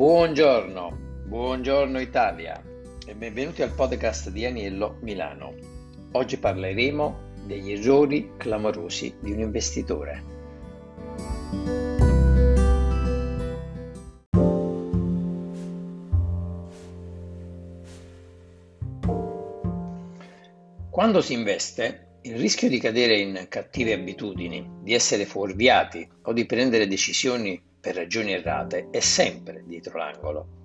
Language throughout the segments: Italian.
Buongiorno, buongiorno Italia e benvenuti al podcast di Aniello Milano. Oggi parleremo degli errori clamorosi di un investitore. Quando si investe, il rischio di cadere in cattive abitudini, di essere fuorviati o di prendere decisioni per ragioni errate è sempre dietro l'angolo.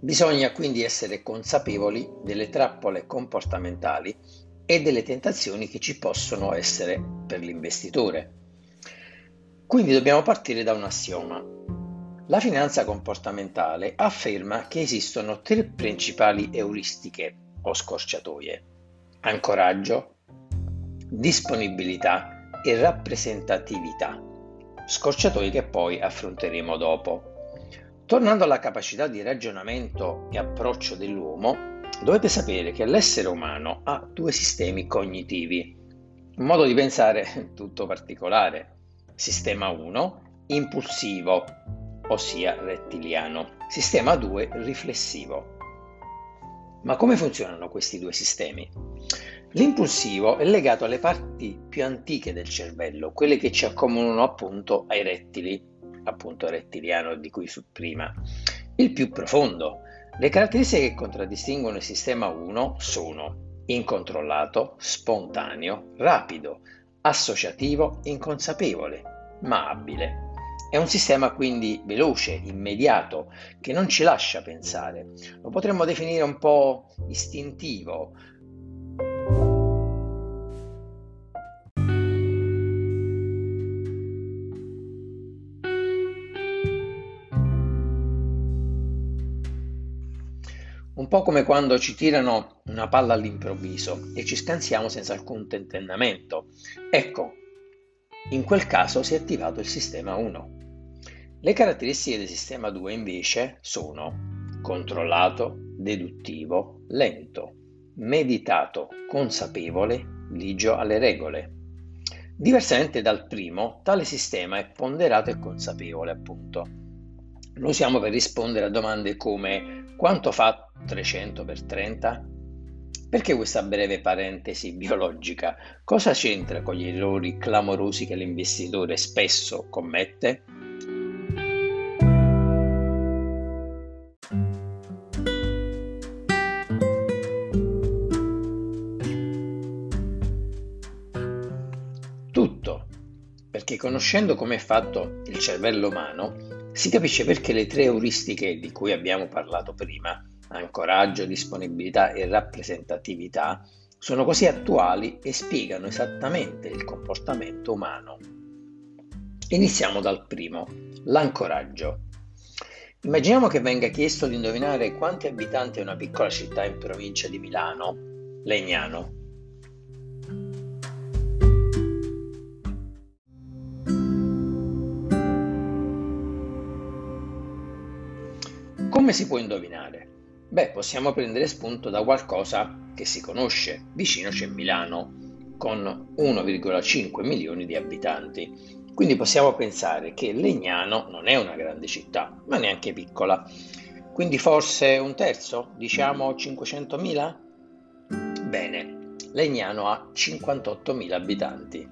Bisogna quindi essere consapevoli delle trappole comportamentali e delle tentazioni che ci possono essere per l'investitore. Quindi dobbiamo partire da un assioma. La finanza comportamentale afferma che esistono tre principali euristiche o scorciatoie. Ancoraggio, disponibilità e rappresentatività scorciatoie che poi affronteremo dopo. Tornando alla capacità di ragionamento e approccio dell'uomo, dovete sapere che l'essere umano ha due sistemi cognitivi, un modo di pensare tutto particolare. Sistema 1, impulsivo, ossia rettiliano. Sistema 2, riflessivo. Ma come funzionano questi due sistemi? L'impulsivo è legato alle parti più antiche del cervello, quelle che ci accomunano appunto ai rettili, appunto rettiliano di cui su prima. Il più profondo. Le caratteristiche che contraddistinguono il sistema 1 sono incontrollato, spontaneo, rapido, associativo, inconsapevole, ma abile. È un sistema quindi veloce, immediato, che non ci lascia pensare. Lo potremmo definire un po' istintivo, po' come quando ci tirano una palla all'improvviso e ci scansiamo senza alcun tentennamento. Ecco, in quel caso si è attivato il sistema 1. Le caratteristiche del sistema 2 invece sono controllato, deduttivo, lento, meditato, consapevole, ligio alle regole. Diversamente dal primo, tale sistema è ponderato e consapevole, appunto. Lo usiamo per rispondere a domande come quanto fa 300 per 30? Perché questa breve parentesi biologica? Cosa c'entra con gli errori clamorosi che l'investitore spesso commette? Tutto, perché conoscendo come è fatto il cervello umano, si capisce perché le tre euristiche di cui abbiamo parlato prima ancoraggio, disponibilità e rappresentatività sono così attuali e spiegano esattamente il comportamento umano. Iniziamo dal primo, l'ancoraggio. Immaginiamo che venga chiesto di indovinare quanti abitanti ha una piccola città in provincia di Milano, Legnano. Come si può indovinare? Beh, possiamo prendere spunto da qualcosa che si conosce. Vicino c'è Milano, con 1,5 milioni di abitanti. Quindi possiamo pensare che Legnano non è una grande città, ma neanche piccola. Quindi forse un terzo, diciamo 500.000? Bene, Legnano ha 58.000 abitanti.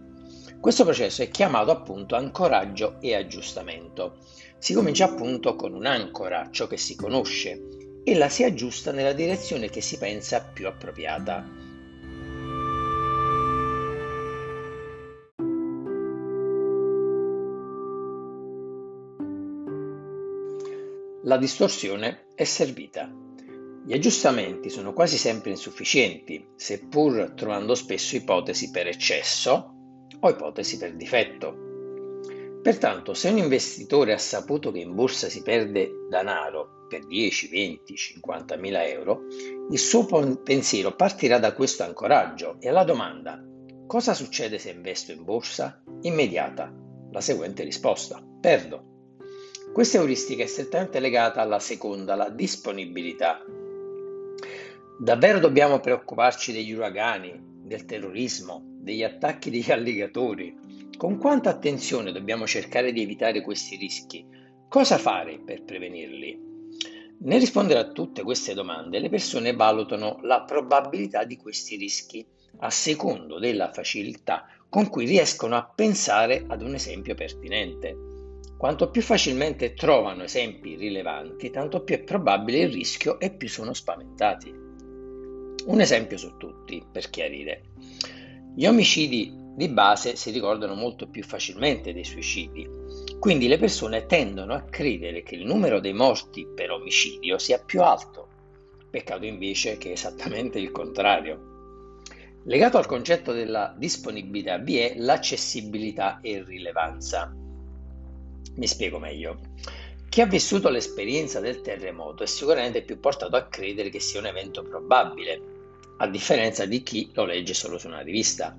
Questo processo è chiamato appunto ancoraggio e aggiustamento. Si comincia appunto con un'ancora, ciò che si conosce, e la si aggiusta nella direzione che si pensa più appropriata. La distorsione è servita. Gli aggiustamenti sono quasi sempre insufficienti, seppur trovando spesso ipotesi per eccesso o ipotesi per difetto. Pertanto, se un investitore ha saputo che in borsa si perde denaro per 10, 20, 50 mila euro, il suo pensiero partirà da questo ancoraggio e alla domanda cosa succede se investo in borsa? Immediata, la seguente risposta, perdo. Questa euristica è strettamente legata alla seconda, la disponibilità. Davvero dobbiamo preoccuparci degli uragani, del terrorismo, degli attacchi degli alligatori? Con quanta attenzione dobbiamo cercare di evitare questi rischi? Cosa fare per prevenirli? Nel rispondere a tutte queste domande, le persone valutano la probabilità di questi rischi a secondo della facilità con cui riescono a pensare ad un esempio pertinente. Quanto più facilmente trovano esempi rilevanti, tanto più è probabile il rischio e più sono spaventati. Un esempio su tutti, per chiarire. Gli omicidi di base si ricordano molto più facilmente dei suicidi, quindi le persone tendono a credere che il numero dei morti per omicidio sia più alto. Peccato invece che è esattamente il contrario. Legato al concetto della disponibilità vi è l'accessibilità e rilevanza. Mi spiego meglio. Chi ha vissuto l'esperienza del terremoto è sicuramente più portato a credere che sia un evento probabile, a differenza di chi lo legge solo su una rivista.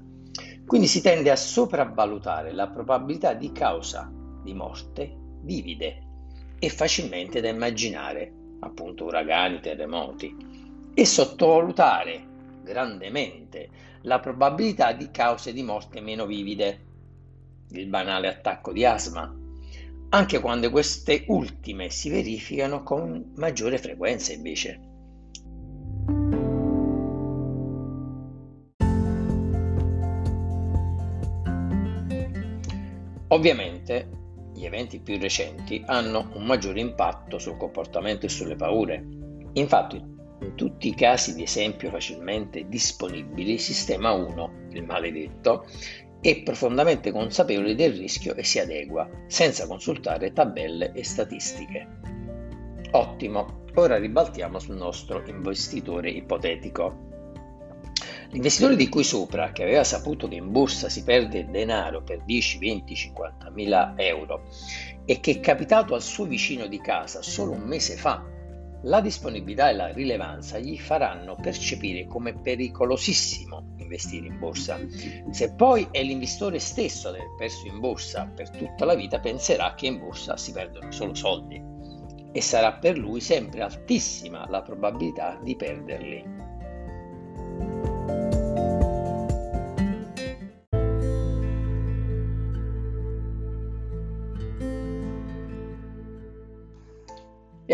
Quindi si tende a sopravvalutare la probabilità di causa di morte vivide e facilmente da immaginare, appunto uragani, terremoti, e sottovalutare grandemente la probabilità di cause di morte meno vivide, il banale attacco di asma, anche quando queste ultime si verificano con maggiore frequenza invece. Ovviamente gli eventi più recenti hanno un maggiore impatto sul comportamento e sulle paure. Infatti, in tutti i casi di esempio facilmente disponibili, Sistema 1, il maledetto, è profondamente consapevole del rischio e si adegua, senza consultare tabelle e statistiche. Ottimo, ora ribaltiamo sul nostro investitore ipotetico. L'investitore di cui sopra, che aveva saputo che in borsa si perde denaro per 10, 20, 50 mila euro e che è capitato al suo vicino di casa solo un mese fa, la disponibilità e la rilevanza gli faranno percepire come pericolosissimo investire in borsa. Se poi è l'investitore stesso ad aver perso in borsa per tutta la vita, penserà che in borsa si perdono solo soldi e sarà per lui sempre altissima la probabilità di perderli.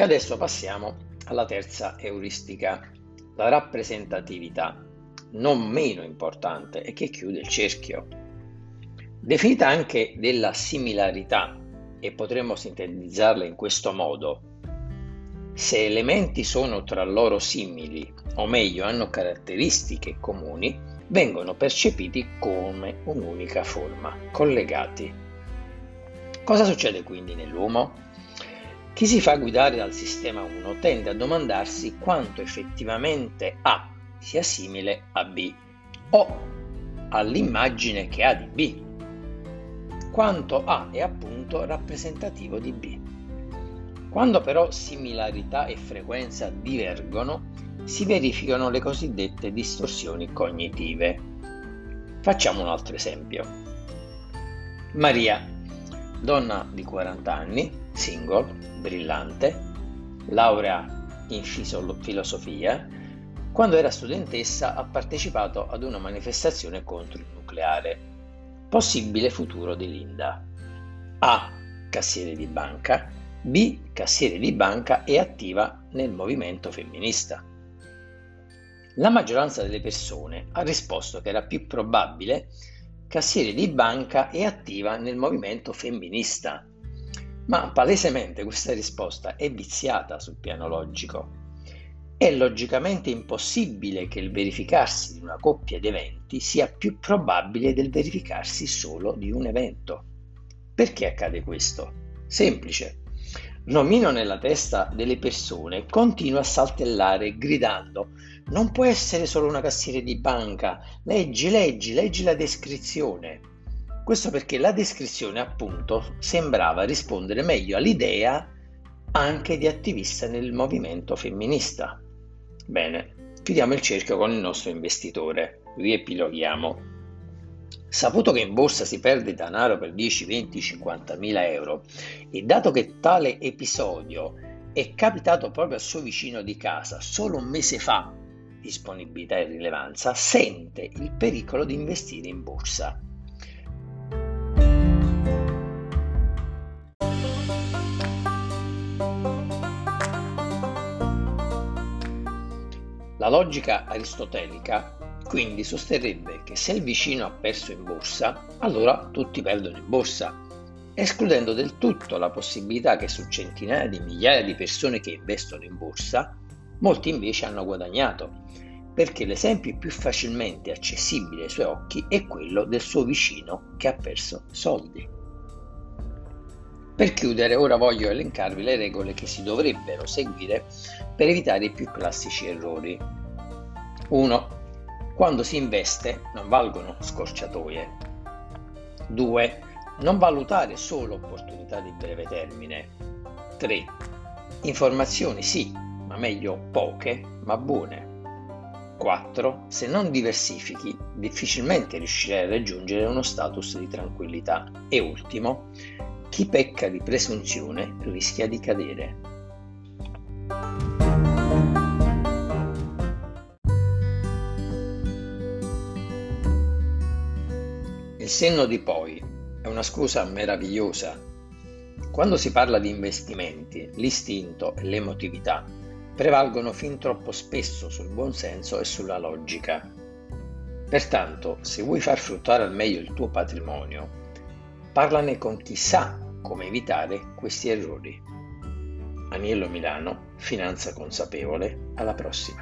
Adesso passiamo alla terza euristica, la rappresentatività, non meno importante e che chiude il cerchio. Definita anche della similarità, e potremmo sintetizzarla in questo modo, se elementi sono tra loro simili, o meglio hanno caratteristiche comuni, vengono percepiti come un'unica forma, collegati. Cosa succede quindi nell'uomo? Chi si fa guidare dal sistema 1 tende a domandarsi quanto effettivamente A sia simile a B o all'immagine che ha di B, quanto A è appunto rappresentativo di B. Quando però similarità e frequenza divergono, si verificano le cosiddette distorsioni cognitive. Facciamo un altro esempio. Maria, donna di 40 anni, single, brillante, laurea in filosofia, quando era studentessa ha partecipato ad una manifestazione contro il nucleare. Possibile futuro di Linda. A. Cassiere di banca. B. Cassiere di banca e attiva nel movimento femminista. La maggioranza delle persone ha risposto che era più probabile cassiere di banca e attiva nel movimento femminista ma palesemente questa risposta è viziata sul piano logico. È logicamente impossibile che il verificarsi di una coppia di eventi sia più probabile del verificarsi solo di un evento. Perché accade questo? Semplice. L'omino nella testa delle persone continua a saltellare gridando non può essere solo una cassiere di banca, leggi, leggi, leggi la descrizione. Questo perché la descrizione appunto sembrava rispondere meglio all'idea anche di attivista nel movimento femminista. Bene, chiudiamo il cerchio con il nostro investitore, riepiloghiamo. Saputo che in borsa si perde denaro per 10, 20, 50 mila euro e dato che tale episodio è capitato proprio al suo vicino di casa solo un mese fa, disponibilità e rilevanza, sente il pericolo di investire in borsa. La logica aristotelica quindi sosterrebbe che se il vicino ha perso in borsa, allora tutti perdono in borsa, escludendo del tutto la possibilità che su centinaia di migliaia di persone che investono in borsa, molti invece hanno guadagnato, perché l'esempio più facilmente accessibile ai suoi occhi è quello del suo vicino che ha perso soldi. Per chiudere, ora voglio elencarvi le regole che si dovrebbero seguire per evitare i più classici errori. 1. Quando si investe non valgono scorciatoie. 2. Non valutare solo opportunità di breve termine. 3. Informazioni sì, ma meglio poche, ma buone. 4. Se non diversifichi, difficilmente riuscirai a raggiungere uno status di tranquillità. E ultimo, chi pecca di presunzione rischia di cadere. Il senno di poi è una scusa meravigliosa. Quando si parla di investimenti, l'istinto e l'emotività prevalgono fin troppo spesso sul buonsenso e sulla logica. Pertanto, se vuoi far fruttare al meglio il tuo patrimonio, Parlane con chi sa come evitare questi errori. Aniello Milano, Finanza Consapevole, alla prossima.